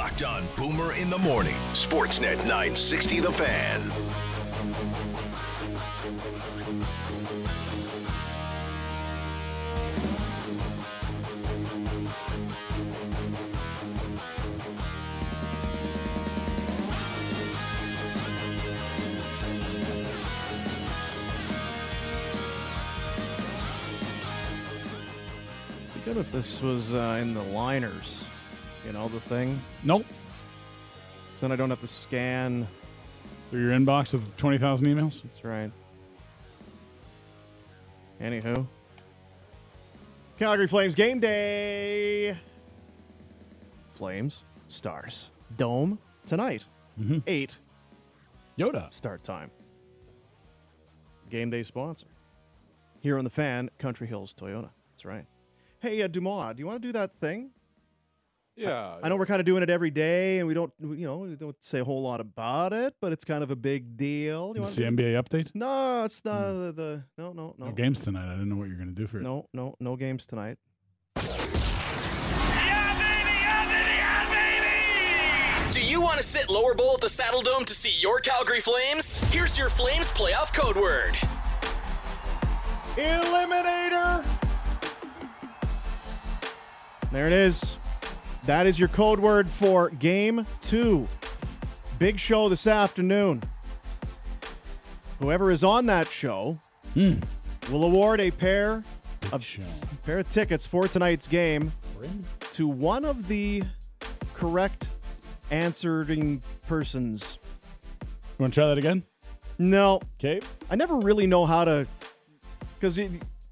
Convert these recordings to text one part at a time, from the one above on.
Locked on Boomer in the morning. Sportsnet 960 The Fan. Good if this was uh, in the liners. You know the thing. Nope. So then I don't have to scan. Through your inbox of 20,000 emails? That's right. Anywho, Calgary Flames game day. Flames, Stars, Dome tonight. Mhm. Eight. Yoda. S- start time. Game day sponsor. Here on the fan, Country Hills Toyota. That's right. Hey, uh, Dumas, do you want to do that thing? Yeah. I know we're kind of doing it every day, and we don't, you know, we don't say a whole lot about it, but it's kind of a big deal. You It's want the to? NBA update? No, it's not hmm. the, the no, no, no, No games tonight. I didn't know what you're going to do for it. no, no, no games tonight. Yeah baby baby Do you want to sit lower bowl at the Saddle Dome to see your Calgary Flames? Here's your Flames playoff code word. Eliminator. There it is. That is your code word for game two. Big show this afternoon. Whoever is on that show hmm. will award a pair of show. pair of tickets for tonight's game to one of the correct answering persons. You want to try that again? No, Okay. I never really know how to, because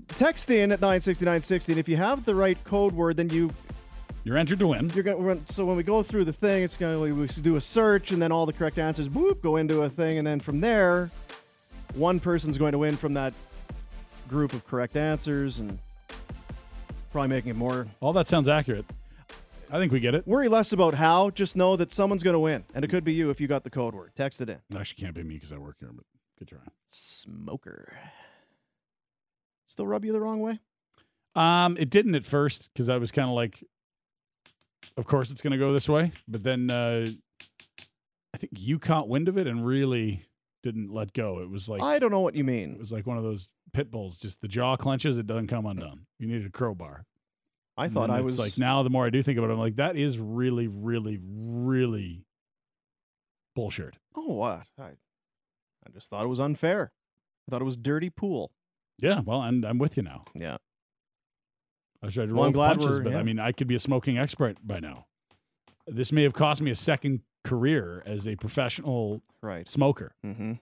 text in at nine sixty nine sixty, and if you have the right code word, then you You're entered to win. you're gonna. So when we go through the thing, it's gonna we do a search, and then all the correct answers whoop go into a thing, and then from there, one person's going to win from that group of correct answers, and probably making it more. All that sounds accurate. I think we get it. Worry less about how. Just know that someone's going to win, and it could be you if you got the code word. Text it in. Actually, can't be me because I work here, but good try. Smoker. Still rub you the wrong way? Um, it didn't at first because I was kind of like, of course it's going to go this way. But then uh, I think you caught wind of it and really didn't let go. It was like I don't know what you mean. it was like one of those pit bulls. Just the jaw clenches, it doesn't come undone. You needed a crowbar. I And thought I was like now. The more I do think about it, I'm like that is really, really, really bullshit. Oh, what? I, I just thought it was unfair. I thought it was dirty pool. Yeah, well, and I'm with you now. Yeah. I tried to Well, roll I'm the glad punches, but yeah. I mean, I could be a smoking expert by now. This may have cost me a second career as a professional Right. smoker. Mm-hmm.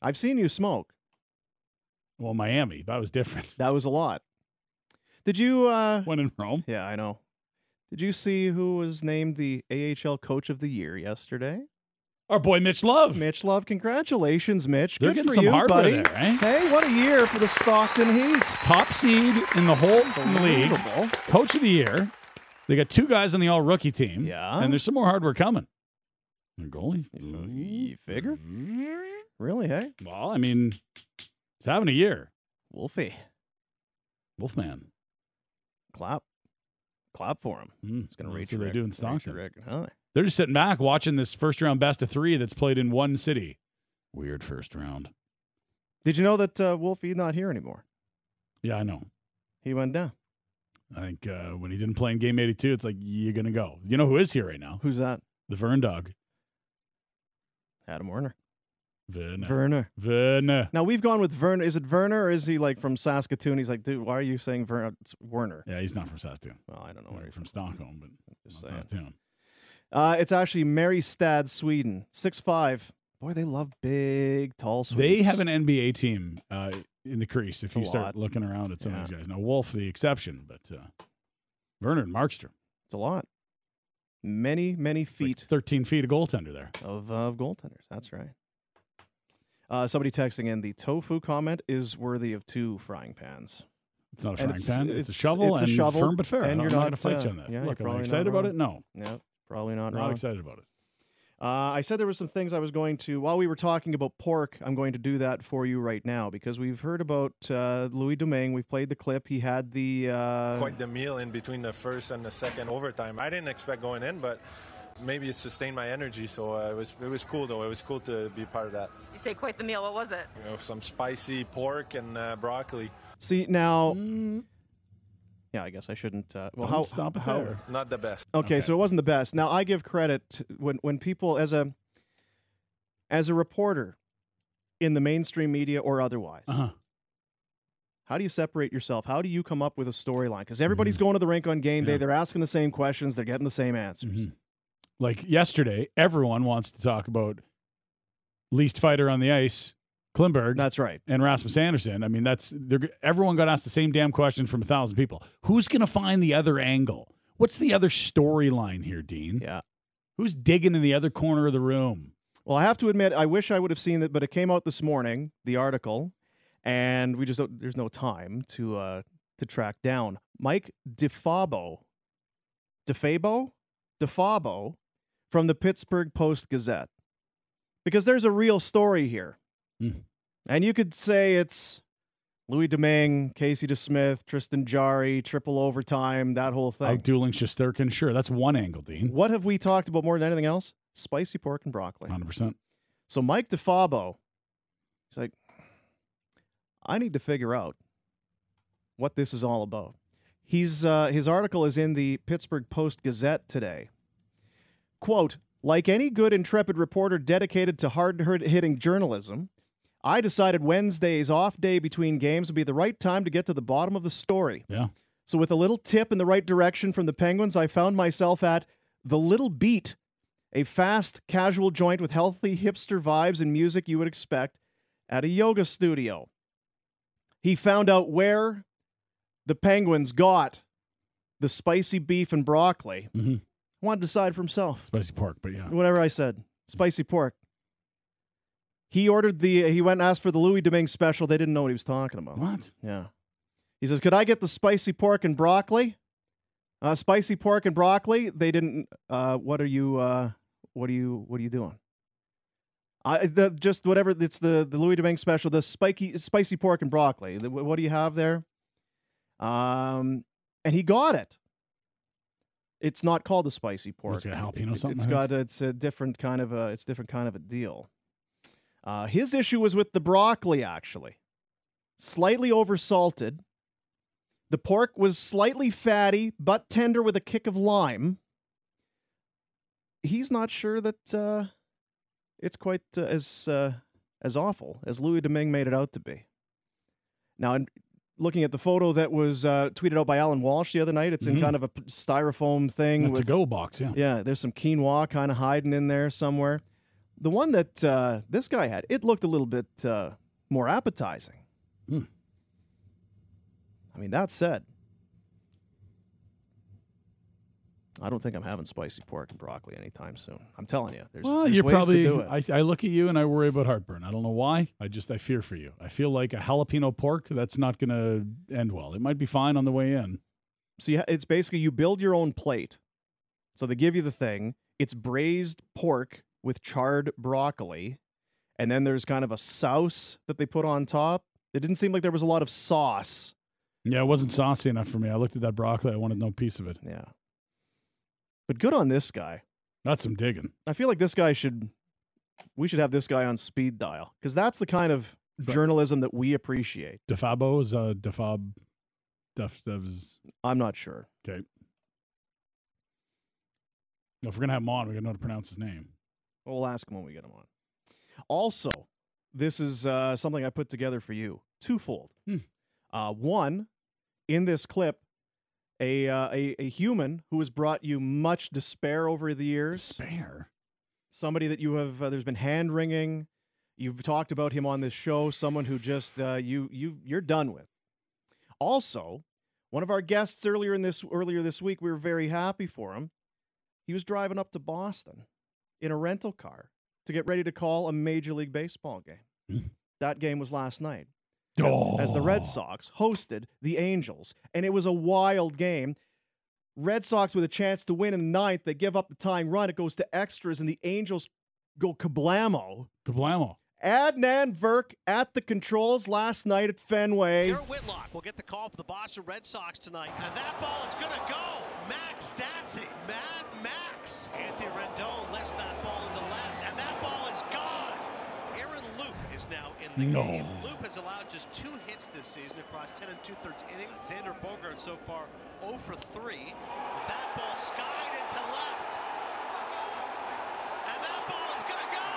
I've seen you smoke. Well, Miami, that was different. That was a lot. Did you? uh When in Rome, Yeah, I know. Did you see who was named the AHL Coach of the Year yesterday? Our boy Mitch Love. Mitch Love. Congratulations, Mitch. They're Good getting for some you, hardware buddy. there, eh? Hey, what a year for the Stockton Heat. Top seed in the whole league, coach of the year. They got two guys on the all rookie team. Yeah. and there's some more hardware coming. Their goalie. You figure? Really? Hey, Well, I mean, he's having a year. Wolfie. Wolfman. Clap. Clap for him. Mm, He's gonna that's reach. what they do in reach Stockton. record high. They're just sitting back watching this first round best of three that's played in one city. Weird first round. Did you know that uh, Wolfie's not here anymore? Yeah, I know. He went down. I think uh, when he didn't play in game 82, it's like, you're going to go. You know who is here right now? Who's that? The Vern Dog. Adam Werner. Werner. Werner. Vern. Now we've gone with Werner. Is it Werner or is he like from Saskatoon? He's like, dude, why are you saying Werner? It's Werner. Yeah, he's not from Saskatoon. Well, I don't know where He's he's from Stockholm, but Just not saying. Saskatoon. Uh, it's actually Mariestad, Sweden. Six five. Boy, they love big, tall Swedes. They have an NBA team uh, in the crease if a you start lot. looking around at some Yeah. of these guys. Now, Wolf, the exception, but uh, Werner and Markstrom. It's a lot. Many, many It's like feet 13 feet of goaltender there. of, uh, of goaltenders. That's right. Uh, somebody texting in the tofu comment is worthy of two frying pans. It's not a frying it's- pan. It's, a it's- shovel it's a and shovel, firm but fair. and I'm you're not, not, going to fight uh, you on that. yeah, Look, am I excited about wrong. it? No. No, probably not I'm not wrong. excited about it. Uh, I said there was some things I was going to while we were talking about pork. I'm going to do that for you right now because we've heard about uh, Louis Domingue. We've played the clip. He had the uh, quite the meal in between the first and the second overtime. I didn't expect going in, but maybe it sustained my energy. So uh, it was it was cool though. It was cool to be part of that. You say quite the meal. What was it? You know, some spicy pork and uh, broccoli. See now. Yeah, I guess I shouldn't. Uh, well, Don't how stop it how, there. Not the best. Okay, Okay. so it wasn't the best. Now I give credit when when people as a as a reporter in the mainstream media or otherwise. Uh-huh. How do you separate yourself? How do you come up with a storyline? Because everybody's going to the rink on game day. Mm-hmm. Yeah. They're asking the same questions. They're getting the same answers. Mhm. Like yesterday, everyone wants to talk about least fighter on the ice, Klimberg, That's right. and Rasmus Andersson. I mean, that's they're, everyone got asked the same damn question from a thousand people. Who's going to find the other angle? What's the other storyline here, Dean? Yeah. Who's digging in the other corner of the room? Well, I have to admit, I wish I would have seen it, but it came out this morning, the article, and we just there's no time to uh, to track down Mike DeFabo, DeFabo, DeFabo, from the Pittsburgh Post Gazette, because there's a real story here, Hmm. And you could say it's Louis Domingue, Casey DeSmith, Tristan Jarry, triple overtime, that whole thing. Like dueling Shesterkin. Sure, that's one angle, Dean. What have we talked about more than anything else? Spicy pork and broccoli. 100%. So Mike DeFabo, he's like, I need to figure out what this is all about. He's uh, his article is in the Pittsburgh Post Gazette today. Quote: Like any good intrepid reporter dedicated to hard-hitting journalism, I decided Wednesday's off day between games would be the right time to get to the bottom of the story. Yeah. So, with a little tip in the right direction from the Penguins, I found myself at the Little Beet, a fast, casual joint with healthy hipster vibes and music you would expect at a yoga studio. He found out where the Penguins got the spicy beef and broccoli. hmm Wanted to decide for himself. Spicy pork, but yeah. Whatever I said, spicy pork. He ordered the. He went and asked for the Louis Domingue special. They didn't know what he was talking about. What? Yeah. He says, "Could I get the spicy pork and broccoli?" Uh, spicy pork and broccoli. They didn't. Uh, what are you? Uh, what are you? What are you doing? I the, just whatever. It's the the Louis Domingue special. The spiky spicy pork and broccoli. The- what do you have there? Um, and he got it. It's not called the spicy pork. What's it, jalapeno It- something, It's got it's a different kind of a it's different kind of a deal. Uh, his issue was with the broccoli, actually. Slightly oversalted. The pork was slightly fatty, but tender with a kick of lime. He's not sure that uh, it's quite uh, as uh, as awful as Louis Domingue made it out to be. Now, in looking at the photo that was uh, tweeted out by Allan Walsh the other night, it's in Mhm. kind of a styrofoam thing It's A to-go box, yeah. yeah, there's some quinoa kind of hiding in there somewhere. The one that uh, this guy had, it looked a little bit uh, more appetizing. Hmm. I mean, that said, I don't think I'm having spicy pork and broccoli anytime soon. I'm telling you, there's, Well, there's you're ways probably. to do it. I, I look at you and I worry about heartburn. I don't know why. I just I fear for you. I feel like a jalapeno pork that's not going to end well. It might be fine on the way in. So you it's basically you build your own plate. So they give you the thing. It's braised pork with charred broccoli, and then there's kind of a sauce that they put on top. It didn't seem like there was a lot of sauce. Yeah, it wasn't saucy enough for me. I looked at that broccoli. I wanted no piece of it. Yeah. But good on this guy. That's some digging. I feel like this guy should we should have this guy on speed dial because that's the kind of journalism that we appreciate. Defabo is uh, defab. Def, devs. I'm not sure. Okay. If we're gonna have him on, we gotta know how to pronounce his name. We'll ask him when we get him on. Also, this is uh, something I put together for you, twofold. Hmm. Uh, one, in this clip, a, uh, a a human who has brought you much despair over the years. Spare. Somebody that you have. Uh, there's been hand wringing. You've talked about him on this show. Someone who just uh, you you you're done with. Also, one of our guests earlier in this earlier this week, we were very happy for him. He was driving up to Boston in a rental car to get ready to call a Major League Baseball game. Hmm. that game was last night Oh. as the Red Sox hosted the Angels, and it was a wild game. Red Sox with a chance to win in the ninth. They give up the tying run. It goes to extras, and the Angels go kablamo. Kablamo. Adnan Virk at the controls last night at Fenway. Garrett Whitlock will get the call for the Boston Red Sox tonight. And that ball is going to go. Max Stassi. Mad Max. Anthony in the No. game. Loup has allowed just two hits this season across 10 and two-thirds innings. Xander Bogaerts so far 0 for 3. That ball skied into left. And that ball is going to go.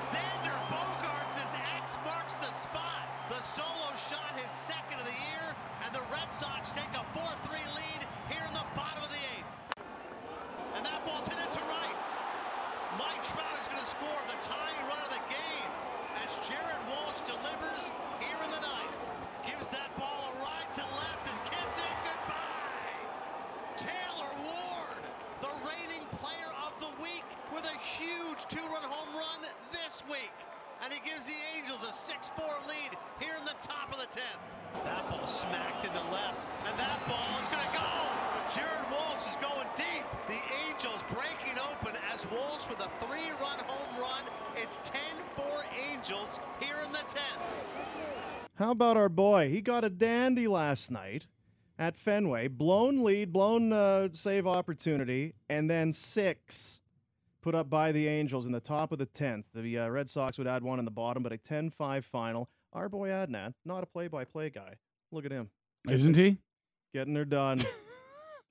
Xander Bogaerts' X marks the spot. The solo shot, his second of the year, and the Red Sox take a 4-3 lead here in the bottom of the eighth. And that ball's hit into right. Mike Trout is going to score the tying run of the game as Jared Walsh delivers here in the ninth. Gives that ball a ride to left and kissing goodbye. Taylor Ward, the reigning player of the week, with a huge two-run home run this week. And he gives the Angels a 6-4 lead here in the top of the 10th. That ball smacked into left, and that ball is going to go. Jared Walsh is going deep. The Angels breaking open as Walsh with a three-run home run. It's 10-4 Angels here in the 10th. How about our boy? He got a dandy last night at Fenway. Blown lead, blown uh, save opportunity, and then six put up by the Angels in the top of the 10th. The uh, Red Sox would add one in the bottom, but a 10 5 final. Our boy Adnan, not a play by play guy. Look at him. Isn't he? Getting her done.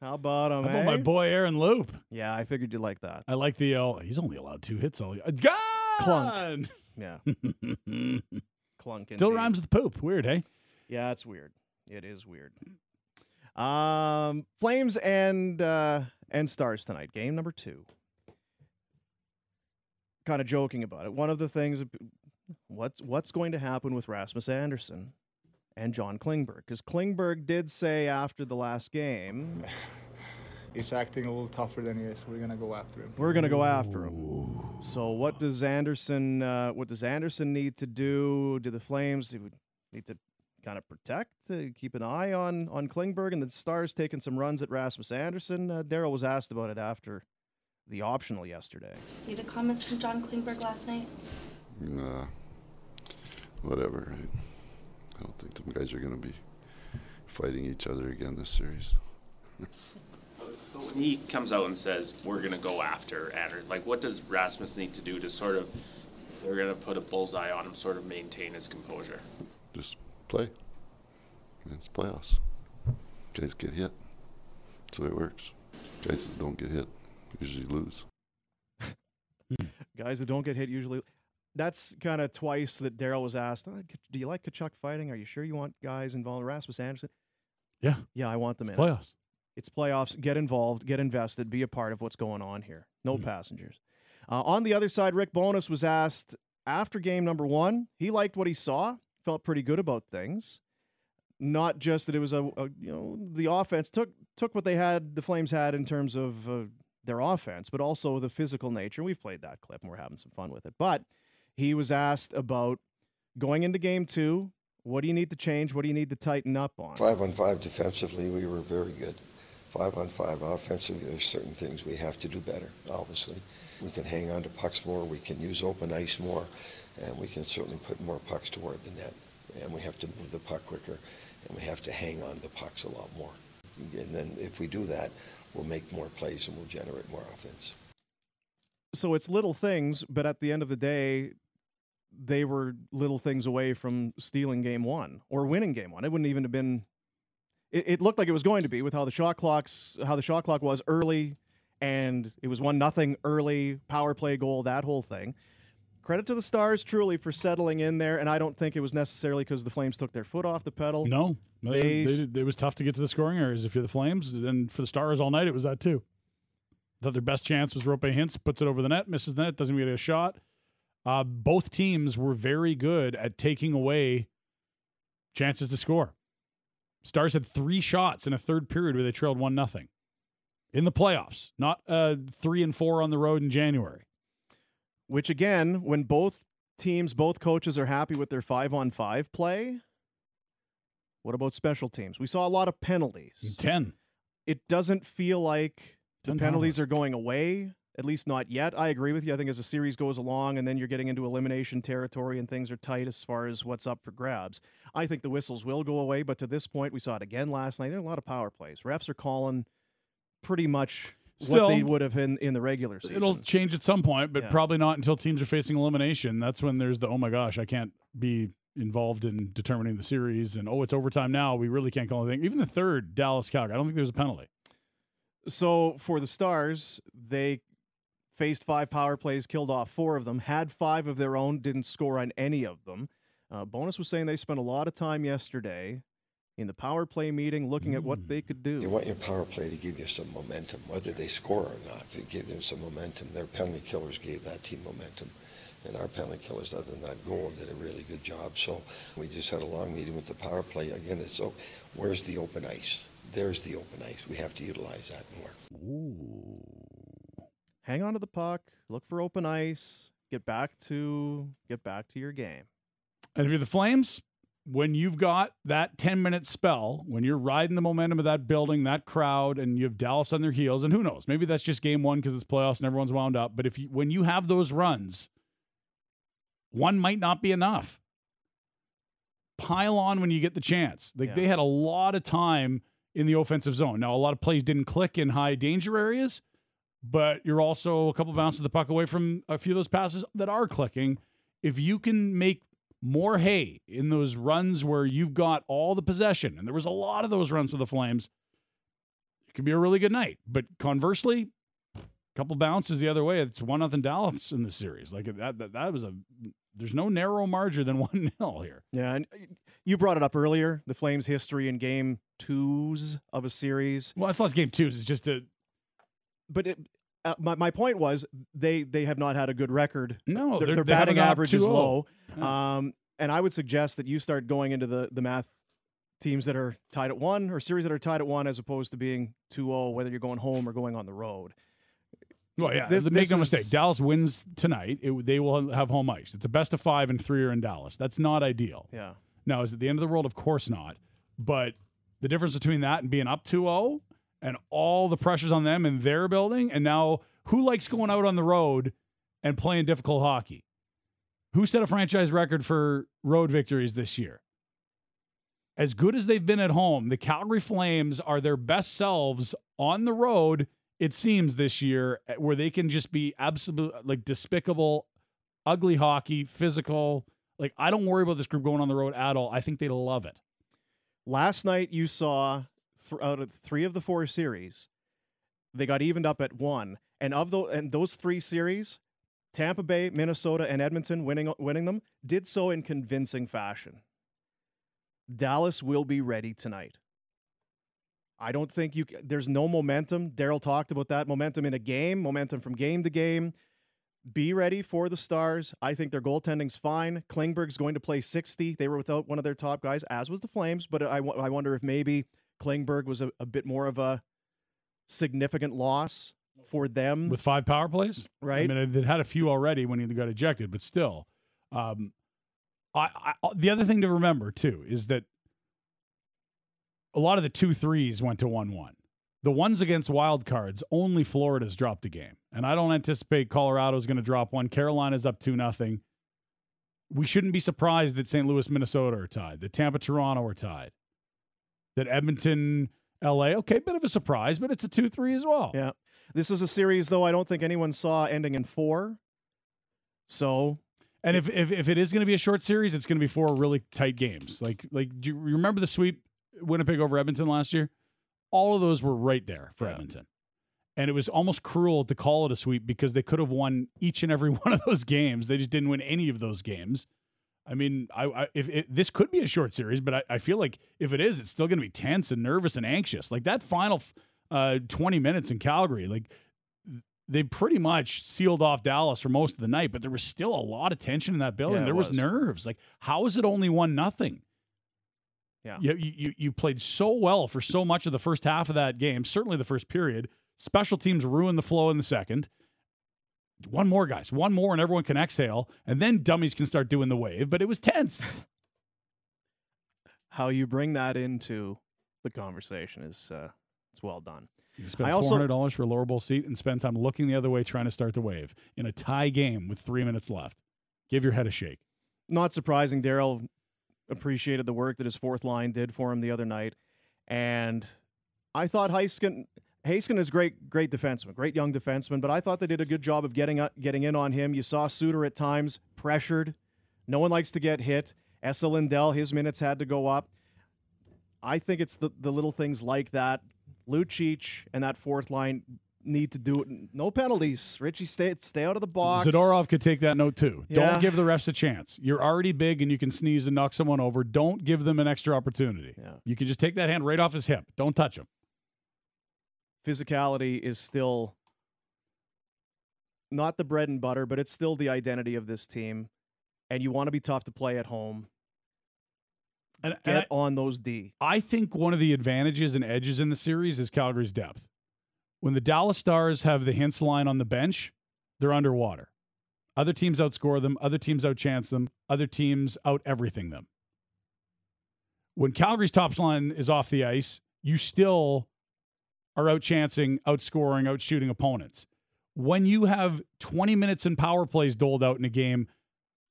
How about him, How about eh? my boy Aaron Loup? Yeah, I figured you'd like that. I like the. Uh, he's only allowed two hits all year. It's gone. Clunk. Yeah, clunk. Still indeed. rhymes with poop. Weird, hey? Yeah, it's weird. It is weird. Um, Flames and uh, and Stars tonight. Game number two. Kind of joking about it. One of the things, what's what's going to happen with Rasmus Andersson and John Klingberg? Because Klingberg did say after the last game, He's acting a little tougher than he is. We're gonna go after him. we're going to go after him. So what does Andersson? Uh, what does Andersson need to do? Do the Flames they would need to kind of protect, to keep an eye on on Klingberg and the Stars taking some runs at Rasmus Andersson? Uh, Daryl was asked about it after the optional yesterday. Did you See the comments from John Klingberg last night? Nah, whatever. I, I don't think them guys are going to be fighting each other again this series. So when he comes out and says we're going to go after Andersson, like what does Rasmus need to do to sort of, if they're going to put a bullseye on him, sort of maintain his composure? Just play. It's playoffs. Guys get hit. That's the way it works. Guys that don't get hit usually lose. Guys that don't get hit usually. That's kind of twice that Daryl was asked, "Uh, "Do you like Tkachuk fighting? Are you sure you want guys involved?" Rasmus Andersson. Yeah. Yeah, I want them in. it. Playoffs. It's playoffs. Get involved, get invested, be a part of what's going on here. No Mhm. passengers. Uh, on the other side, Rick Bowness was asked after game number one. He liked what he saw, felt pretty good about things. Not just that it was a, a you know the offense took took what they had the Flames had in terms of uh, their offense, but also the physical nature. We've played that clip and we're having some fun with it. But he was asked about going into game two. What do you need to change? What do you need to tighten up on? Five on five defensively, we were very good. Five on five offensively, there's certain things we have to do better, obviously. We can hang on to pucks more, we can use open ice more, and we can certainly put more pucks toward the net. And we have to move the puck quicker, and we have to hang on to the pucks a lot more. And then if we do that, we'll make more plays and we'll generate more offense. so it's little things, but at the end of the day, they were little things away from stealing game one or winning game one. It wouldn't even have been. It, it looked like it was going to be with how the shot clocks, how the shot clock was early, and it was one nothing early power play goal, that whole thing. Credit to the Stars truly for settling in there, and I don't think it was necessarily because the Flames took their foot off the pedal. No, they, They it was tough to get to the scoring areas. If you're the Flames, and for the Stars all night, it was that too. Thought their best chance was Roope Hintz puts it over the net, misses the net, doesn't get a shot. Uh, both teams were very good at taking away chances to score. Stars had three shots in a third period where they trailed one nothing in the playoffs, not uh, three and four on the road in January. Which again, when both teams, both coaches are happy with their five on five play, what about special teams? We saw a lot of penalties. Ten. It doesn't feel like the penalties penalties. are going away, at least not yet. I agree with you. I think as the series goes along and then you're getting into elimination territory and things are tight as far as what's up for grabs, I think the whistles will go away. But to this point, we saw it again last night. There are a lot of power plays. Refs are calling pretty much what they would have in in the regular season. It'll change at some point, but Yeah. probably not until teams are facing elimination. That's when there's the oh my gosh, I can't be involved in determining the series, and oh it's overtime now. We really can't call anything. Even the third Dallas Calgary, I don't think there's a penalty. So for the Stars, they faced five power plays, killed off four of them, had five of their own, didn't score on any of them. Uh, Bowness was saying they spent a lot of time yesterday in the power play meeting looking at what they could do. You want your power play to give you some momentum, whether they score or not, to give them some momentum. Their penalty killers gave that team momentum. And our penalty killers, other than that goal, did a really good job. So we just had a long meeting with the power play. Again, it's so where's the open ice? There's the open ice. We have to utilize that more. Hang on to the puck, look for open ice, get back to get back to your game. And if you're the Flames, when you've got that 10 minute spell, when you're riding the momentum of that building, that crowd, and you have Dallas on their heels, and who knows, maybe that's just game one because it's playoffs and everyone's wound up. But if you, when you have those runs, one might not be enough. Pile on when you get the chance. Like Yeah. they had a lot of time in the offensive zone. Now, a lot of plays didn't click in high danger areas, but you're also a couple bounces of the puck away from a few of those passes that are clicking. If you can make more hay in those runs where you've got all the possession, and there was a lot of those runs for the Flames, it could be a really good night. But conversely, a couple bounces the other way, it's one nothing Dallas in the series. Like that, that, that was a. There's no narrow margin than one nil here. Yeah, and uh, you brought it up earlier, the Flames' history in game twos of a series. Well, it's not game twos. It's just a. But it, uh, my my point was they they have not had a good record. No, their, they're- their batting average is low. Yeah. Um, and I would suggest that you start going into the the math teams that are tied at one or series that are tied at one as opposed to being 2-0 whether you're going home or going on the road. Well, yeah. This- make this no is- mistake. Dallas wins tonight. It, they will have home ice. It's a best of five, and three are in Dallas. That's not ideal. Yeah. Now, is it the end of the world? Of course not. But the difference between that and being up 2-0 and all the pressures on them in their building, and now who likes going out on the road and playing difficult hockey? Who set a franchise record for road victories this year? As good as they've been at home, the Calgary Flames are their best selves on the road, it seems, this year, eh, where they can just be absolute, like despicable, ugly hockey, physical. Like, I don't worry about this group going on the road at all. I think they love it. Last night you saw th- out of three of the four series, they got evened up at one, and of those and those three series, Tampa Bay, Minnesota, and Edmonton winning winning them did so in convincing fashion. Dallas will be ready tonight. I don't think you. There's no momentum. Daryl talked about that momentum in a game, momentum from game to game. Be ready for the Stars. I think their goaltending's fine. Klingberg's going to play 60. They were without one of their top guys, as was the Flames. But I, I wonder if maybe Klingberg was a, a bit more of a significant loss for them. with five power plays. Right. I mean, they'd had a few already when he got ejected, but still. Um, I, I the other thing to remember too is that a lot of the two threes went to one one. The ones against wild cards, only Florida's dropped a game, and I don't anticipate Colorado's going to drop one. Carolina's up two nothing. We shouldn't be surprised that St. Louis, Minnesota are tied. That Tampa, Toronto are tied. That Edmonton, LA, okay, bit of a surprise, but it's a two three as well. Yeah. This is a series, though, I don't think anyone saw ending in four. So And if, if if it is going to be a short series, it's going to be four really tight games. Like like do you remember the sweep Winnipeg over Edmonton last year? All of those were right there for Edmonton. And it was almost cruel to call it a sweep because they could have won each and every one of those games. They just didn't win any of those games. I mean, I, I if it, this could be a short series, but I, I feel like if it is, it's still going to be tense and nervous and anxious. Like that final uh, 20 minutes in Calgary, like they pretty much sealed off Dallas for most of the night, but there was still a lot of tension in that building. Yeah, there was. was. nerves. Like, how is it only one nothing? Yeah. You, you you played so well for so much of the first half of that game, certainly the first period. Special teams ruined the flow in the second. One more, guys. One more, and everyone can exhale, and then dummies can start doing the wave. But it was tense. how you bring that into the conversation is uh, it's well done. You spend I four also hundred dollars for a lower bowl seat and spend time looking the other way trying to start the wave in a tie game with three minutes left. Give your head a shake. not surprising. Daryl appreciated the work that his fourth line did for him the other night, and I thought Heiskanen. Heiskanen is great, great defenseman, great young defenseman. But I thought they did a good job of getting up, getting in on him. You saw Suter at times pressured. No one likes to get hit. Esa Lindell, his minutes had to go up. I think it's the the little things like that. Lucic and that fourth line need to do it. No penalties. Ritchie, stay stay out of the box. Zadorov could take that note too. Yeah. Don't give the refs a chance. You're already big and you can sneeze and knock someone over. Don't give them an extra opportunity. Yeah. You can just take that hand right off his hip. Don't touch him. Physicality is still not the bread and butter, but it's still the identity of this team. And you want to be tough to play at home. And, and Get I, on those D. I think one of the advantages and edges in the series is Calgary's depth. When the Dallas Stars have the Hintz line on the bench, they're underwater. Other teams outscore them, other teams outchance them, other teams out everything them. When Calgary's top line is off the ice, you still are outchancing, outscoring, outshooting opponents. When you have 20 minutes in power plays doled out in a game,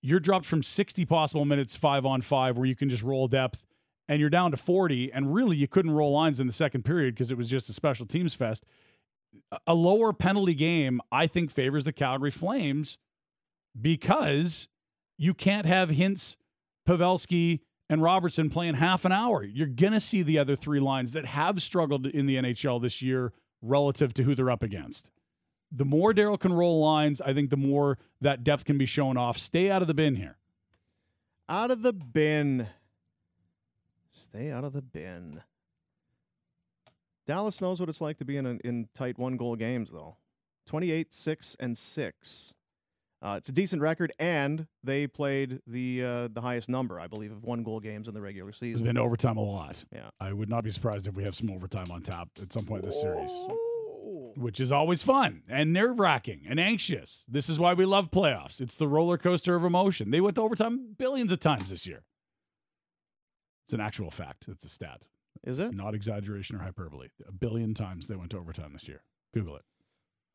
you're dropped from 60 possible minutes five on five where you can just roll depth and you're down to 40 and really you couldn't roll lines in the second period because it was just a special teams fest A- lower penalty game i think favors the calgary flames because you can't have Hintz pavelski and robertson playing half an hour you're going to see the other three lines that have struggled in the nhl this year relative to who they're up against the more daryl can roll lines i think the more that depth can be shown off stay out of the bin here Out of the bin. Stay out of the bin. Dallas knows what it's like to be in, a, in tight one goal games, though. 28, 6, and 6. Uh, it's a decent record, and they played the uh, the highest number, I believe, of one goal games in the regular It's season. been overtime a lot. Yeah. I would not be surprised if we have some overtime on top at some point in this series, which is always fun and nerve wracking and anxious. This is why we love playoffs. It's the roller coaster of emotion. They went to overtime billions of times this year. It's an actual fact. It's a stat. Is it? Not exaggeration or hyperbole. A billion times they went to overtime this year. Google it.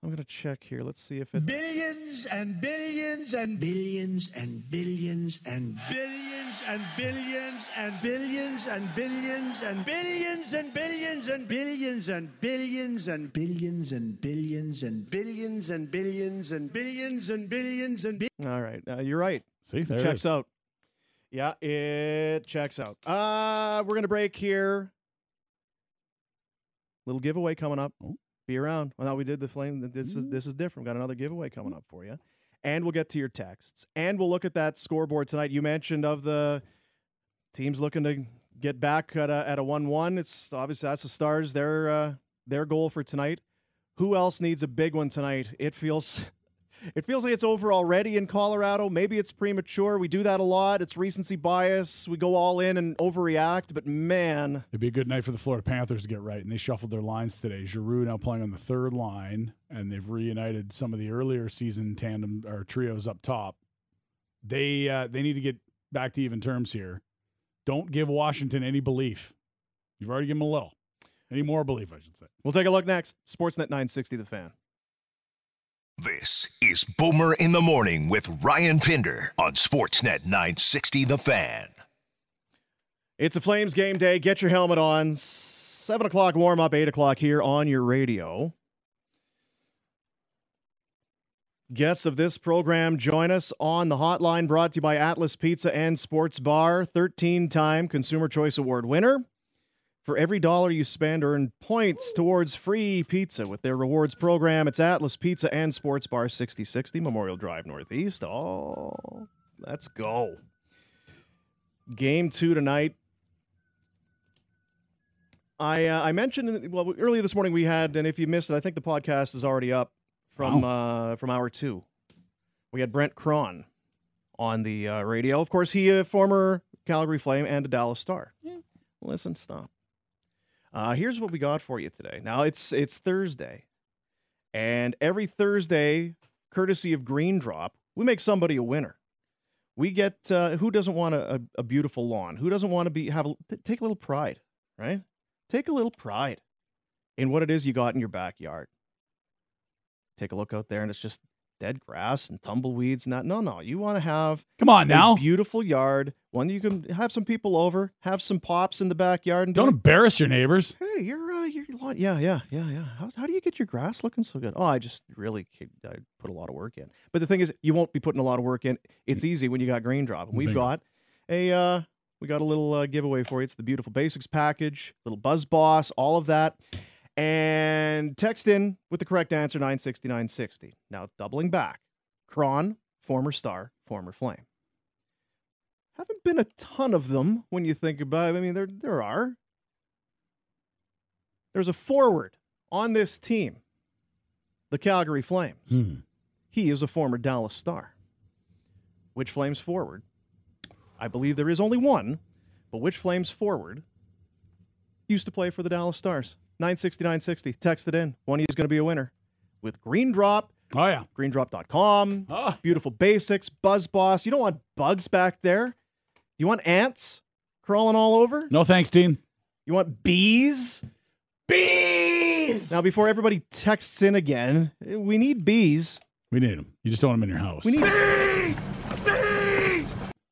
I'm going to check here. Let's see if it. Billions and billions and billions and billions and billions and billions and billions and billions and billions and billions and billions and billions and billions and billions and billions and billions and billions and billions and billions. All right. Uh, you're right. See, there it checks is. out. Yeah, it checks out. Uh, we're going to break here. Little giveaway coming up. Be around. Well, now we did the flame. This is this is different. We've Got another giveaway coming up for you, and we'll get to your texts, and we'll look at that scoreboard tonight. You mentioned of the teams looking to get back at a at a one-one. It's obviously that's the Stars. Their uh, their goal for tonight. Who else needs a big one tonight? It feels. It feels like it's over already in Colorado. Maybe it's premature. We do that a lot. It's recency bias. We go all in and overreact, but man, It'd be a good night for the Florida Panthers to get right, and they shuffled their lines today. Giroux now playing on the third line, and they've reunited some of the earlier season tandem or trios up top. They uh, they need to get back to even terms here. Don't give Washington any belief. You've already given them a little. Any more belief, I should say. we'll take a look next. Sportsnet 960 The Fan. This is Boomer in the Morning with Ryan Pinder on Sportsnet 960 The Fan. It's a Flames game day. Get your helmet on. Seven o'clock warm up, eight o'clock here on your radio. Guests of this program join us on the hotline brought to you by Atlas Pizza and Sports Bar, 13 time Consumer Choice Award winner. For every dollar you spend, earn points towards free pizza with their rewards program. It's Atlas Pizza and Sports Bar, 6060 Memorial Drive Northeast. Oh, let's go. Game two tonight. I uh, I mentioned well earlier this morning we had, and if you missed it, I think the podcast is already up from uh, from hour two. We had Brent Krahn on the uh, radio. Of course, he a former Calgary Flame and a Dallas Star. Listen, stop. Uh, here's what we got for you today. Now it's it's Thursday, and every Thursday, courtesy of Green Drop, we make somebody a winner. We get uh, who doesn't want a, a, a beautiful lawn? Who doesn't want to be have take a little pride, right? Take a little pride in what it is you got in your backyard. Take a look out there, and it's just dead grass and tumbleweeds and that. No, no. You want to have Come on a now. beautiful yard, one you can have some people over, have some pops in the backyard, and Don't like, embarrass your neighbors. Hey, you're uh, you're yeah, yeah, yeah, yeah. How, how do you get your grass looking so good? Oh, I just really I put a lot of work in. But the thing is, you won't be putting a lot of work in. It's easy when you got Green Drop, and we've got a uh, we got a little uh, giveaway for you. It's the beautiful basics package, little Buzz Boss, all of that. And text in with the correct answer 96960. Now doubling back, Krahn, former star, former flame. Haven't been a ton of them when you think about. it. I mean, there there are. There's a forward on this team, the Calgary Flames. Hmm. He is a former Dallas Star. Which Flames forward? I believe there is only one, but which Flames forward used to play for the Dallas Stars? 960 Text it in. One of you is going to be a winner with Green Drop. Oh yeah. Greendrop.com. Ah. Beautiful basics. Buzz Boss. You don't want bugs back there. You want ants crawling all over? No thanks, Dean. You want bees? Bees! Now, before everybody texts in again, we need bees. We need them. You just don't want them in your house. We need bees! Bees!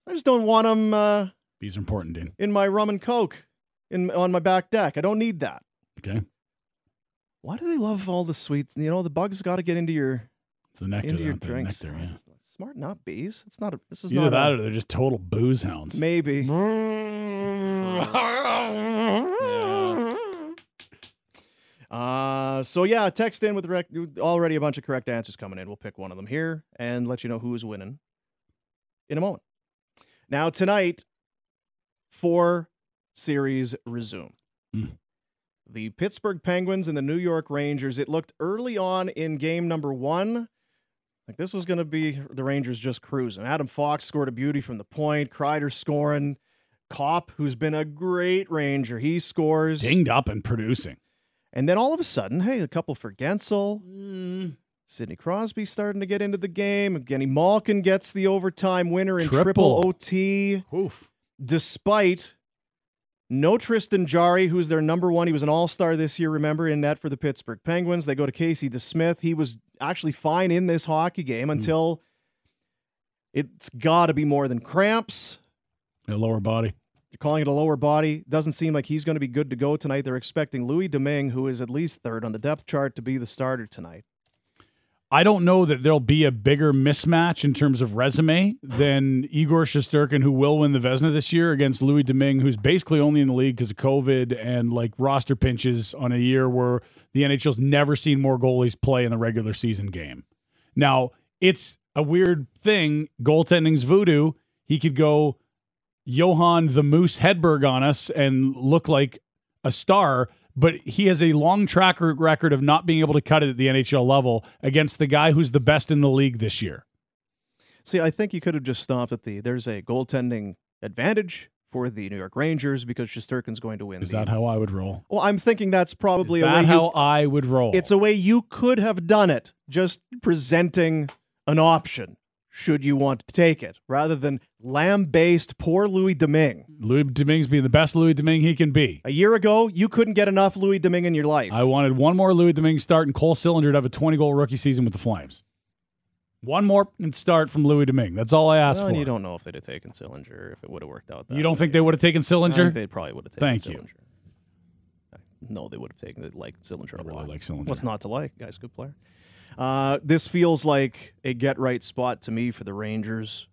I just don't want them uh, Bees are important, Dean. in my rum and coke in on my back deck. I don't need that. Okay. Why do they love all the sweets? You know, the bugs got to get into your It's the nectar. into your aren't drinks. Nectar, yeah. Smart, not bees. It's not a. This is Either not that a, or they're just total booze hounds. Maybe. Uh, so yeah, text in with rec- already a bunch of correct answers coming in. We'll pick one of them here and let you know who's winning in a moment. Now tonight, four series resume. Mm. The Pittsburgh Penguins and the New York Rangers. It looked early on in game number one like this was going to be the Rangers just cruising. Adam Fox scored a beauty from the point. Kreider scoring. Copp, who's been a great Ranger, he scores. Dinged up and producing. And then all of a sudden, hey, a couple for Guentzel. Mm. Sidney Crosby starting to get into the game. Evgeny Malkin gets the overtime winner in triple, Triple. OT. Oof. Despite no Tristan Jarry, who's their number one. He was an all star this year, remember, in net for the Pittsburgh Penguins. They go to Casey DeSmith. He was actually fine in this hockey game hmm. until it's got to be more than cramps. A lower body. They're calling it a lower body. Doesn't seem like he's going to be good to go tonight. They're expecting Louis Domingue, who is at least third on the depth chart, to be the starter tonight. I don't know that there'll be a bigger mismatch in terms of resume than Igor Shesterkin, who will win the Vezina this year, against Louis Domingue, who's basically only in the league because of COVID and like roster pinches on a year where the NHL's never seen more goalies play in the regular season game. Now, it's a weird thing. Goaltending's voodoo. He could go Johan the Moose Hedberg on us and look like a star, but he has a long track record of not being able to cut it at the NHL level against the guy who's the best in the league this year. See, I think you could have just stopped at the there's a goaltending advantage for the New York Rangers because Shesterkin's going to win. Is the- that how I would roll? Well, I'm thinking that's probably Is a way that you- how I would roll? It's a way you could have done it, just presenting an option should you want to take it, rather than lamb-based poor Louis Domingue. Louis Domingue's being the best Louis Domingue he can be. A year ago, you couldn't get enough Louis Domingue in your life. I wanted one more Louis Domingue start and Cole Sillinger to have a 20 goal rookie season with the Flames. One more start from Louis Domingue. That's all I asked Well, for. you don't know if they'd have taken Sillinger if it would have worked out. That You don't way. think they would have taken Sillinger? they probably would have taken Thank Sillinger. you. No, they would have taken it like Sillinger. I really like Sillinger. What's not to like? Guy's a good player. Uh, this feels like a get right spot to me for the Rangers.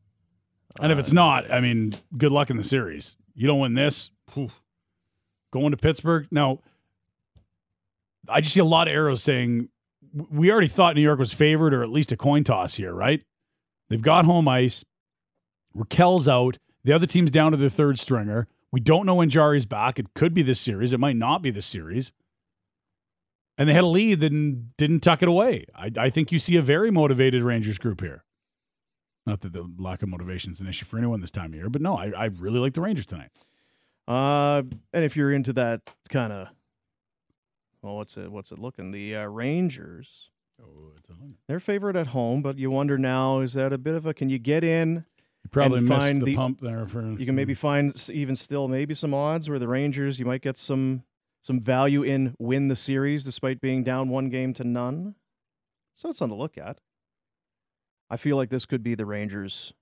And if it's Uh, not, I mean, good luck in the series. You don't win this, whew. going to Pittsburgh. Now, I just see a lot of arrows saying we already thought New York was favored or at least a coin toss here, right? They've got home ice. Rakell's out. The other team's down to their third stringer. We don't know when Jarry's back. It could be this series. It might not be this series. And they had a lead and didn't tuck it away. I, I think you see a very motivated Rangers group here. Not that the lack of motivation is an issue for anyone this time of year, but no, I, I really like the Rangers tonight. Uh, and if you're into that kind of, well, what's it? What's it looking? The uh, Rangers. Oh, it's on. They're favorite at home, but you wonder now: is that a bit of a? Can you get in? You probably and missed find the pump there for. You can maybe find even still maybe some odds where the Rangers you might get some some value in win the series despite being down one game to none. So it's something to look at. I feel like this could be the Rangers,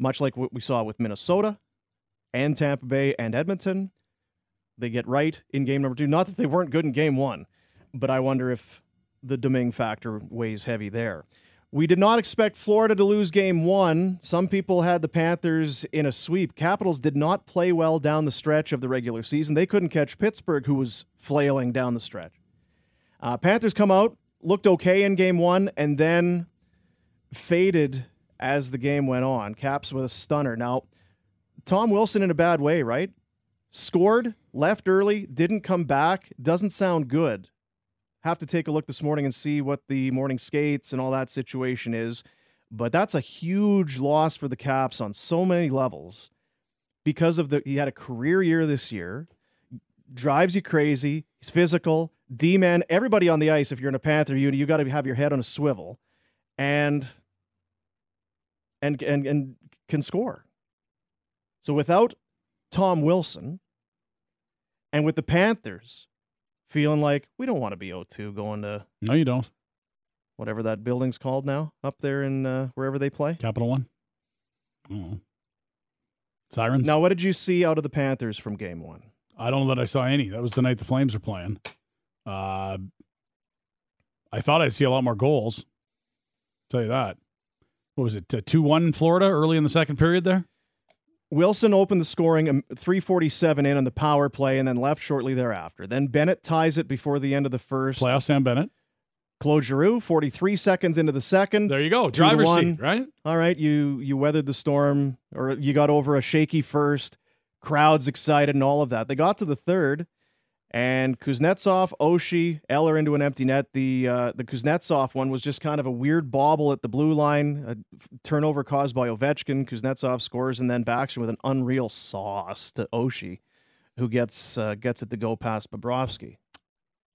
much like what we saw with Minnesota and Tampa Bay and Edmonton. They get right in game number two. Not that they weren't good in game one, but I wonder if the Domingue factor weighs heavy there. We did not expect Florida to lose game one. Some people had the Panthers in a sweep. Capitals did not play well down the stretch of the regular season. They couldn't catch Pittsburgh, who was flailing down the stretch. Uh, Panthers come out, looked okay in game one, and then faded as the game went on. Caps with a stunner. Now, Tom Wilson in a bad way, right? Scored, left early, didn't come back. Doesn't sound good. Have to take a look this morning and see what the morning skates and all that situation is. But that's a huge loss for the Caps on so many levels because of the he had a career year this year. Drives you crazy. He's physical. D man, everybody on the ice, if you're in a Panther unit, you got to have your head on a swivel. And and and and can score. So without Tom Wilson and with the Panthers feeling like we don't want to be O2 going to No, you don't. whatever that building's called now up there in uh, wherever they play. Capital One. Sirens. Now, what did you see out of the Panthers from game one? I don't know that I saw any. That was the night the Flames were playing. Uh, I thought I'd see a lot more goals. Tell you that. What was it? Two one Florida early in the second period there. Wilson opened the scoring um, 347 in on the power play and then left shortly thereafter. Then Bennett ties it before the end of the first. Playoff Sam Bennett. Claude Giroux, 43 seconds into the second. There you go. Driver's one. seat, right? All right, you you weathered the storm, or you got over a shaky first. Crowds excited and all of that. They got to the third, and Kuznetsov, Oshie, Eller into an empty net. The uh, the Kuznetsov one was just kind of a weird bobble at the blue line, a turnover caused by Ovechkin. Kuznetsov scores, and then Baxter with an unreal sauce to Oshie, who gets uh, gets it to go past Bobrovsky.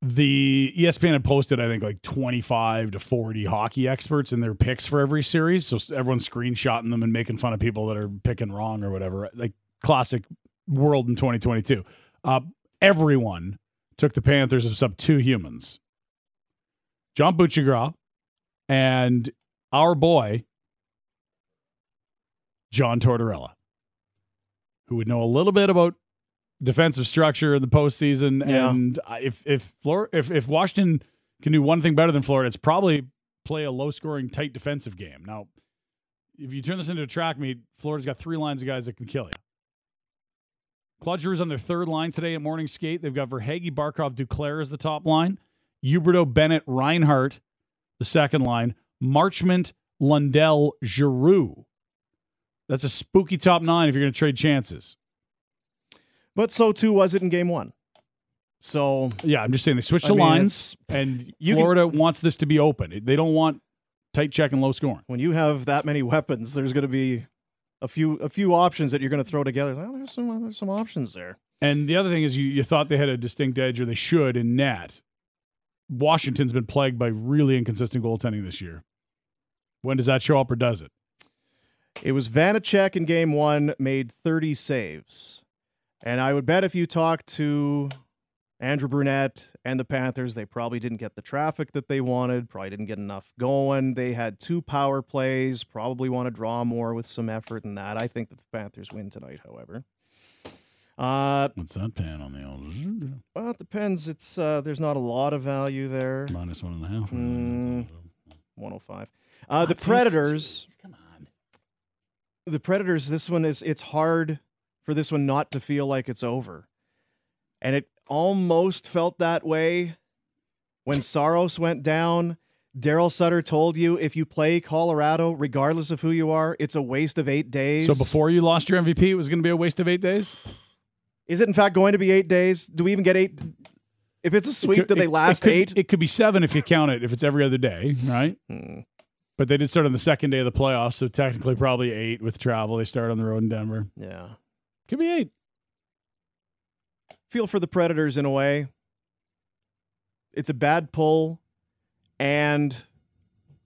The ESPN had posted, I think, like 25 to 40 hockey experts in their picks for every series. So everyone's screenshotting them and making fun of people that are picking wrong or whatever. Like classic world in 2022. Uh, everyone took the Panthers except two humans John Buccigross and our boy, John Tortorella, who would know a little bit about defensive structure in the postseason. Yeah. And if if Flor- if if Washington can do one thing better than Florida, it's probably play a low scoring, tight defensive game. Now, if you turn this into a track meet, Florida's got three lines of guys that can kill you. Giroux's on their third line today at morning skate. They've got Verhaeghe, Barkov, Duclair as the top line. Huberdeau, Bennett, Reinhart, the second line. Marchment, Lundell, Giroux. That's a spooky top nine if you're going to trade chances. But so too was it in game one. So Yeah, I'm just saying they switched I the mean, lines, and you can- Florida wants this to be open. They don't want tight check and low scoring. when you have that many weapons, there's going to be a few a few options that you're going to throw together. Well, oh, there's some there's some options there. And the other thing is, you, you thought they had a distinct edge, or they should in net. Washington's been plagued by really inconsistent goaltending this year. When does that show up, or does it? It was Vanecek in game one made 30 saves, and I would bet if you talk to Andrew Brunette and the Panthers, they probably didn't get the traffic that they wanted. Probably didn't get enough going. They had two power plays. Probably want to draw more with some effort in that. I think that the Panthers win tonight, however. Uh, What's that pan on the old well, it depends. It's uh, there's not a lot of value there. minus one and a half? Mm, 105. Uh, the Predators. Jeez, come on. The Predators. This one is. It's hard for this one not to feel like it's over, and it almost felt that way when Saros went down. Daryl Sutter told you if you play Colorado, regardless of who you are, it's a waste of eight days. So before you lost your MVP, it was going to be a waste of eight days. is it in fact going to be eight days? Do we even get eight? If it's a sweep, It do could- they it- last it could, eight? It could be seven if you count it. If it's every other day, right? Hmm. But they did start on the second day of the playoffs, so technically probably eight with travel. They start on the road in Denver. Yeah. Could be eight. Feel for the Predators in a way. It's a bad pull, and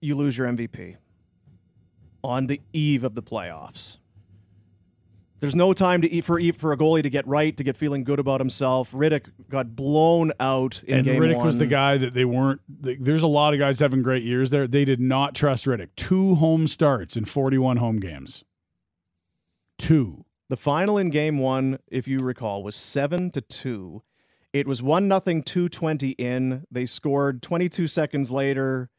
you lose your MVP on the eve of the playoffs. There's no time to eat for eat for a goalie to get right, to get feeling good about himself. Rittich got blown out in and game Rittich one. was the guy that they weren't. th- There's a lot of guys having great years there. They did not trust Rittich. Two home starts in 41 home games. Two. The final in game one, if you recall, was seven to two. It was one nothing, two twenty in. They scored 22 seconds later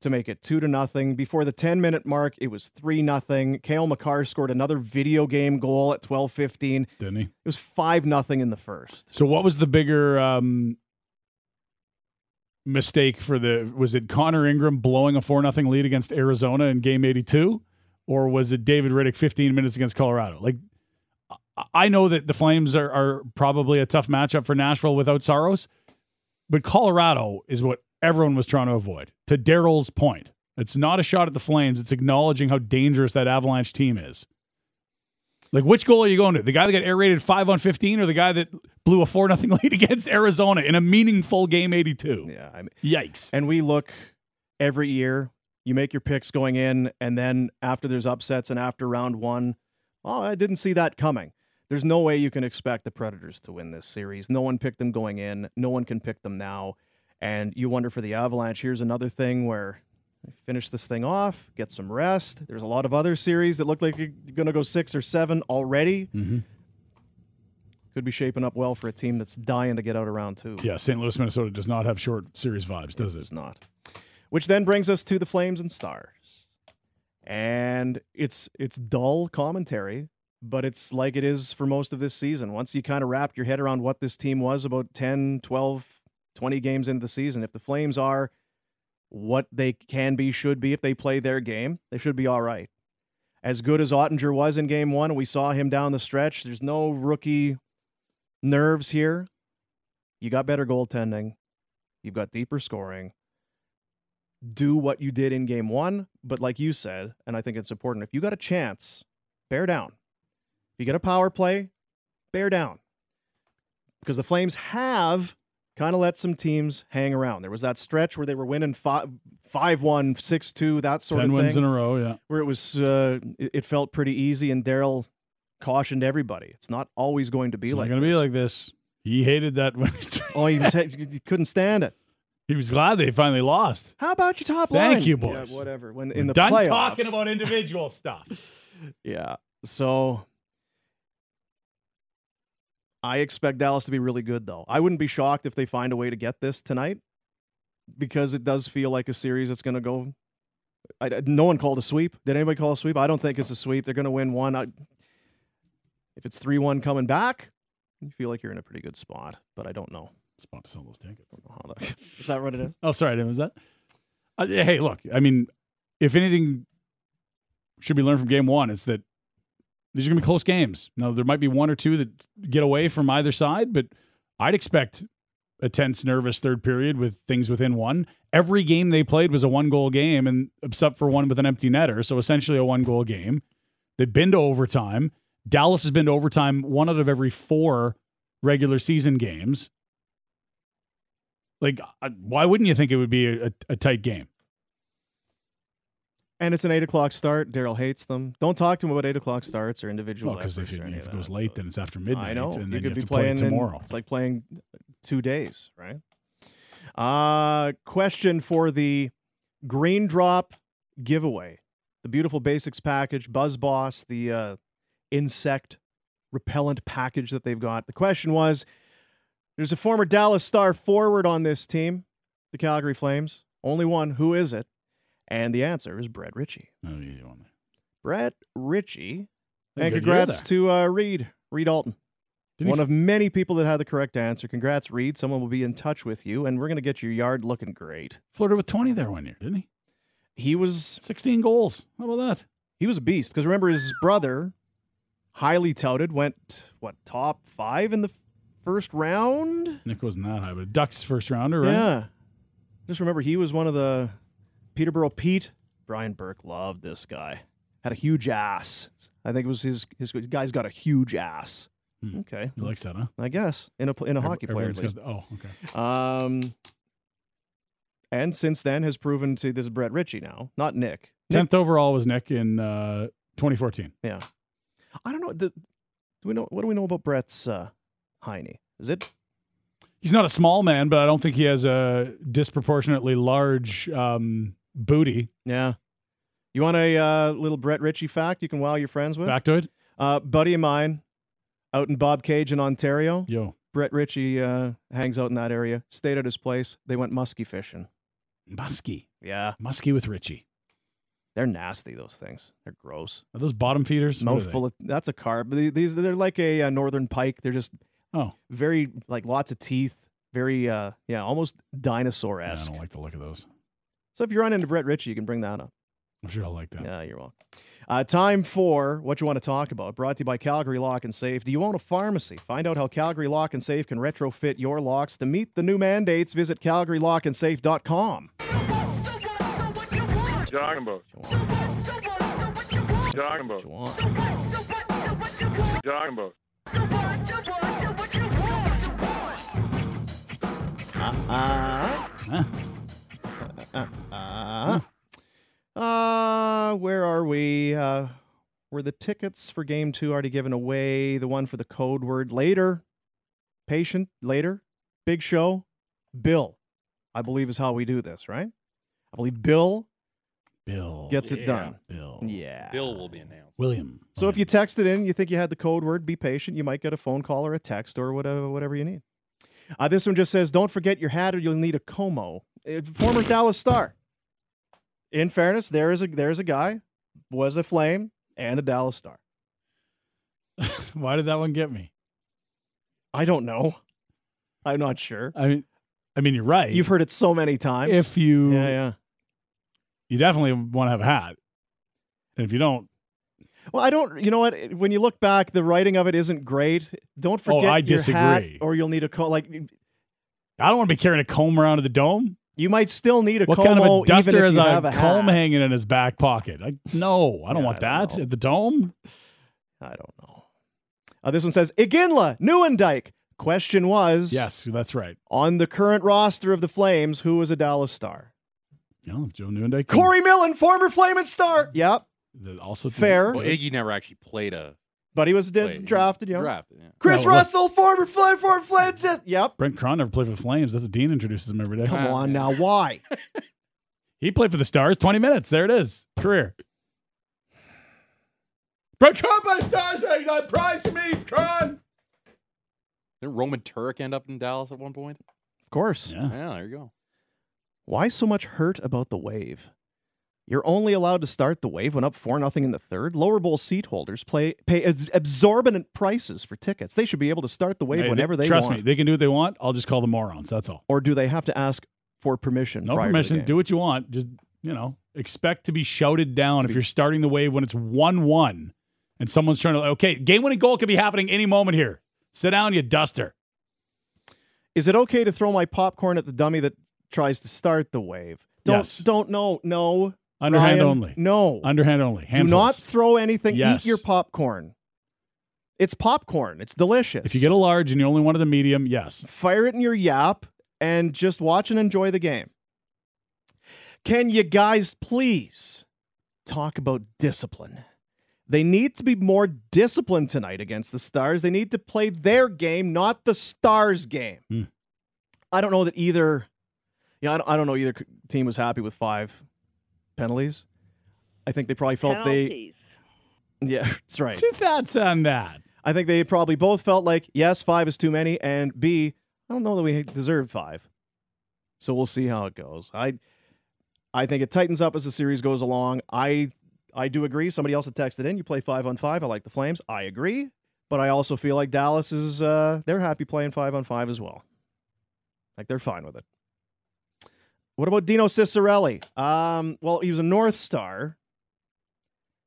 to make it two to nothing. Before the 10 minute mark, it was three nothing. Cale Makar scored another video game goal at 12:15. Didn't he? It was five nothing in the first. So what was the bigger um, mistake for the? Was it Connor Ingram blowing a four nothing lead against Arizona in Game 82, or was it David Rittich 15 minutes against Colorado? Like, I- know that the Flames are, are probably a tough matchup for Nashville without Saros, but Colorado is what everyone was trying to avoid. To Daryl's point, it's not a shot at the Flames; it's acknowledging how dangerous that Avalanche team is. Like, which goal are you going to? The guy that got air rated five on fifteen, or the guy that blew a four nothing lead against Arizona in a meaningful game eighty two? Yeah, I mean, yikes. And we look every year. You make your picks going in, and then after there's upsets and after round one, oh, I didn't see that coming. There's no way you can expect the Predators to win this series. No one picked them going in. No one can pick them now. And you wonder for the Avalanche. Here's another thing where finish this thing off, get some rest. There's a lot of other series that look like you're going to go six or seven already. Mm-hmm. Could be shaping up well for a team that's dying to get out of round two. Yeah, St. Louis, Minnesota does not have short series vibes, does it? does not. Which then brings us to the Flames and Stars. And it's it's dull commentary, but it's like it is for most of this season. Once you kind of wrap your head around what this team was about 10, 12, 20 games into the season, if the Flames are what they can be, should be, if they play their game, they should be all right. As good as Oettinger was in game one, we saw him down the stretch. There's no rookie nerves here. You got better goaltending. You've got deeper scoring do what you did in game one. But like you said, and I think it's important, if you got a chance, bear down. If you get a power play, bear down. Because the Flames have kind of let some teams hang around. There was that stretch where they were winning 5 5 1, 6 2, that sort 10 of wins thing. in a row, yeah. Where it was, uh, it, felt pretty easy, and Daryl cautioned everybody. It's not always going to be It's like going to be like this. He hated that when Oh, he, was, he couldn't stand it. he was glad they finally lost. How about your top line? Thank you, boys. Yeah, whatever. When We're in the done playoffs, talking about individual stuff. Yeah. So I expect Dallas to be really good, though. I wouldn't be shocked if they find a way to get this tonight because it does feel like a series that's going to go. I, no one called a sweep. Did anybody call a sweep? I don't think it's a sweep. They're going to win one. I, if it's 3 1 coming back, you feel like you're in a pretty good spot, but I don't know. Spot to sell those tickets. Is that what it is? Oh, sorry, was that? Uh, hey, look, I mean, if anything should be learned from game one, it's that these are going to be close games. Now, there might be one or two that get away from either side, but I'd expect a tense, nervous third period with things within one. Every game they played was a one goal game, and except for one with an empty netter, so essentially a one goal game. They've been to overtime. Dallas has been to overtime one out of every four regular season games. Like, why wouldn't you think it would be a, a tight game? And it's an 8 o'clock start. Daryl hates them. Don't talk to him about 8 o'clock starts or individual Well, because if, it, if it goes that. late, then it's after midnight. I know. And you could you be to play playing it tomorrow. it's like playing two days, right? Uh, question for the Green Drop giveaway. The beautiful basics package, Buzz Boss, the uh, insect repellent package that they've got. The question was there's a former Dallas Star forward on this team, the Calgary Flames. Only one. Who is it? And the answer is Brett Ritchie. Oh, easy one. Brett Ritchie. And congrats to uh, Reed, Reed Alton. Did he One f- of many people that had the correct answer. Congrats, Reed. Someone will be in touch with you, and we're going to get your yard looking great. Flirted with 20 there one year, didn't he? He was 16 goals. How about that? He was a beast because remember his brother, highly touted, went what top five in the first round. Nick wasn't that high, but Ducks first rounder, right? Yeah. Just remember he was one of the Peterborough Pete. Brian Burke loved this guy. Had a huge ass. I think it was his his guy's got a huge ass. Okay. He likes that, huh? I guess in a in a Ev- hockey player. Got- oh, okay. Um, and since then has proven to this is Brett Ritchie now, not Nick. 10th overall was Nick in uh, 2014. Yeah. I don't know. The, Do we know what do we know about Brett's uh, Heine? Is it He's not a small man, but I don't think he has a disproportionately large um, booty. Yeah. You want a uh, little Brett Ritchie fact you can wow your friends with? Factoid? Uh, buddy of mine out in Bobcaygeon in Ontario. Yo. Brett Ritchie uh, hangs out in that area. Stayed at his place. They went muskie fishing. Muskie. Yeah. Muskie with Ritchie. They're nasty, those things. They're gross. Are those bottom feeders? Mouthful of that's a carp. These- they're like a, uh northern pike. They're just Oh. very like lots of teeth. Very uh yeah, almost dinosaur Yeah, I don't like the look of those. So if you run into Brett Ritchie, you can bring that up. I'm sure I'll like that. Yeah, you're welcome. Uh, time for what you want to talk about. Brought to you by Calgary Lock and Safe. Do you own a pharmacy? Find out how Calgary Lock and Safe can retrofit your locks. To meet the new mandates, visit calgarylockandsafe.com. Talking about. Talking about. Talking about. Uh, uh, uh, uh, where are we? Uh, were the tickets for game two already given away? The one for the code word later? Patient later? Big show? Bill, I believe is how we do this, right? I believe Bill Bill gets it Yeah. done. Bill. Yeah. Bill will be announced. William. So if you text it in, you think you had the code word, be patient. You might get a phone call or a text or whatever, whatever you need. Uh, this one just says, "Don't forget your hat, or you'll need a Como." Uh, former Dallas Star. In fairness, there is a there is a guy, was a Flame and a Dallas Star. Why did that one get me? I don't know. I'm not sure. I mean, I mean, you're right. You've heard it so many times. if you, yeah, yeah. you definitely want to have a hat. And if you don't, Well, I don't. You know what? When you look back, the writing of it isn't great. Don't forget Oh, I disagree. or you'll need a co- like. I don't want to be carrying a comb around to the dome. You might still need a What Como kind of a duster has a a comb hanging in his back pocket? I, no, I don't Yeah, want I don't that know. at the dome. I don't know. Uh, this one says Iginla Nieuwendyk. Question was Yes, that's right. on the current roster of the Flames, who was a Dallas Star? You know, Joe Nieuwendyk. Corey Millen, former Flame and Star. Yep, the- also fair, Well, Iggy never actually played a but he was di- played. drafted. You know, drafted. Yeah. Kris Well, look- Russell, former Flame, former Flames. Yep. Brent Krahn never played for the Flames. That's what Dean introduces him every day. Come on now, why? He played for the Stars. Twenty minutes. There it is. Career. Brent Krahn by the Stars. Hey, you got a prize for me, Krahn. Didn't Roman Turek end up in Dallas at one point? Of course. Yeah. Yeah, there you go. Why so much hurt about the wave? You're only allowed to start the wave when up four nothing in the third. Lower bowl seat holders play pay exorbitant prices for tickets. They should be able to start the wave Hey, whenever they trust want. Trust me, they can do what they want. I'll just call them morons. That's all. Or do they have to ask for permission? No prior to the permission. game? Do what you want. Just you know, expect to be shouted down if you're starting the wave when it's one-one, and someone's trying to. Okay, game-winning goal could be happening any moment here. Sit down, you duster. Is it okay to throw my popcorn at the dummy that tries to start the wave? Don't Yes. don't no no. Underhand Ryan, only. No. Underhand only. Do not throw anything. Yes. Eat your popcorn. It's popcorn. It's delicious. If you get a large and you only wanted a medium, yes. fire it in your yap and just watch and enjoy the game. Can you guys please talk about discipline? They need to be more disciplined tonight against the Stars. They need to play their game, not the Stars' game. Hmm. I don't know that either. Yeah, I don't, I don't know either team was happy with five penalties. I think they probably felt Penalties. they. Yeah, that's right. Two thoughts on that? I think they probably both felt like yes, five is too many, and B, I don't know that we deserve five. So we'll see how it goes. I, I think it tightens up as the series goes along. I, I do agree. Somebody else had texted in. You play five on five. I like the Flames. I agree, but I also feel like Dallas is. Uh, they're happy playing five on five as well. Like they're fine with it. What about Dino Ciccarelli? Um, well, he was a North Star.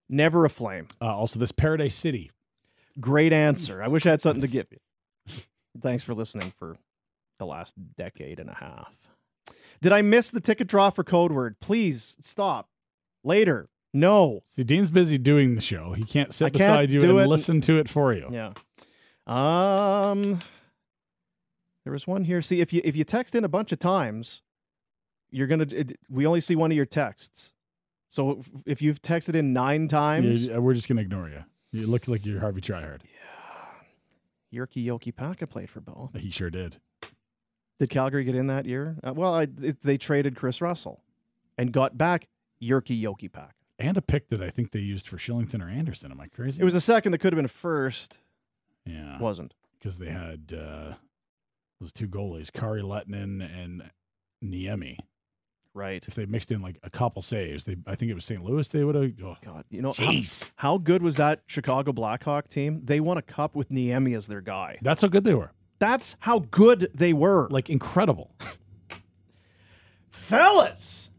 Never a Flame. Uh, also, this Paradise City. Great answer. I wish I had something to give you. Thanks for listening for the last decade and a half. Did I miss the ticket draw for code word? Please stop. Later. No. See, Dean's busy doing the show. He can't sit I can't beside you and it. listen to it for you. Yeah. Um there was one here. See, if you if you text in a bunch of times, you're gonna. It, we only see one of your texts. So if- you've texted in nine times, uh, we're just gonna ignore you. You look like you're Harvey Tryhard. Yeah, Jyrki Jokipakka played for Bo. He sure did. Did Calgary get in that year? Uh, well, I, it, they traded Kris Russell and got back Jyrki Jokipakka. And a pick that I think they used for Shillington or Andersson. Am I crazy? It was a second that could have been a first. yeah, Wasn't. because they had uh, those two goalies, Kari Lehtonen and Niemi. Right. If they mixed in like a couple saves, they I think it was St. Louis. They would have. Oh, God, you know, how, Jeez. how good was that Chicago Blackhawk team? They won a cup with Niemi as their guy. that's how good they were. That's how good they were. Like incredible. Fellas,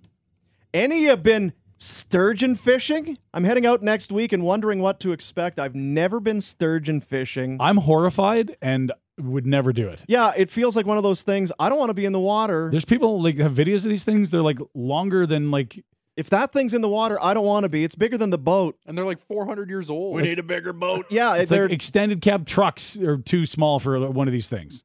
any of you been sturgeon fishing? I'm heading out next week and wondering what to expect. I've never been sturgeon fishing. I'm horrified and would never do it. yeah, it feels like one of those things. I don't want to be in the water. There's people like have videos of these things. They're like longer than like If that thing's in the water, I don't want to be. It's bigger than the boat. And they're like 400 years old. We need a bigger boat. Yeah, it's they're like extended cab trucks are too small for one of these things.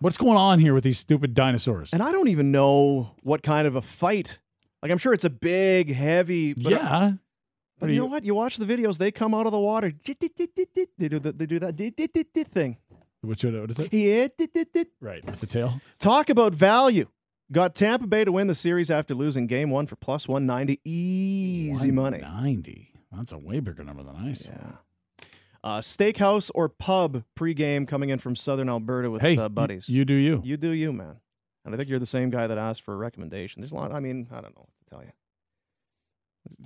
What's going on here with these stupid dinosaurs? and I don't even know what kind of a fight. Like I'm sure it's a big, heavy. But yeah. But What you know what? You watch the videos; they come out of the water. They do that. They do that thing. Which what is it? Yeah. Right. It's the tail. Talk about value. Got Tampa Bay to win the series after losing Game One for plus one ninety. Easy money. Ninety. That's a way bigger number than I saw. Yeah. Uh, steakhouse or pub pregame coming in from Southern Alberta with Hey, uh, buddies. you do you. You do you, man. And I think you're the same guy that asked for a recommendation. There's a lot. I mean, I don't know what to tell you.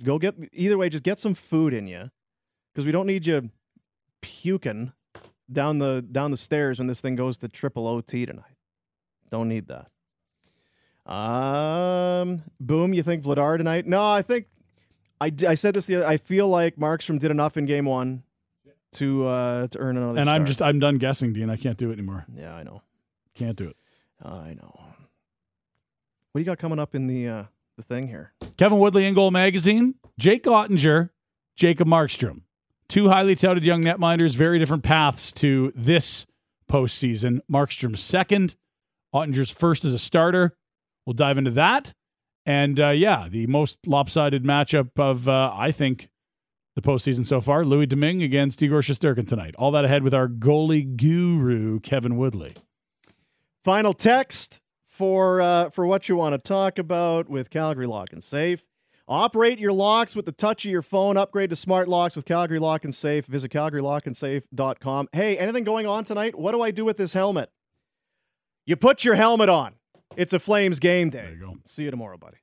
Go get either way. Just get some food in you, because we don't need you puking down the down the stairs when this thing goes to triple OT tonight. Don't need that. Um, boom. You think Vladar tonight? No, I think I said this. The other, I feel like Markstrom did enough in game one to uh to earn another. And I'm just I'm done guessing, Dean. I can't do it anymore. yeah, I know. Can't do it. I know. What do you got coming up in the uh, the thing here? Kevin Woodley InGoal Magazine, Jake Oettinger, Jacob Markstrom. Two highly touted young netminders, very different paths to this postseason. Markstrom's second, Oettinger's first as a starter. We'll dive into that. And uh, yeah, the most lopsided matchup of, uh, I think, the postseason so far Louis Domingue against Igor Shesterkin tonight. All that ahead with our goalie guru, Kevin Woodley. Final text for uh, for what you want to talk about with Calgary Lock and Safe. Operate your locks with the touch of your phone. Upgrade to smart locks with Calgary Lock and Safe. Visit calgarylockandsafe.com. Hey, anything going on tonight? What do I do with this helmet? You put your helmet on. It's a Flames game day. There you go. See you tomorrow, buddy.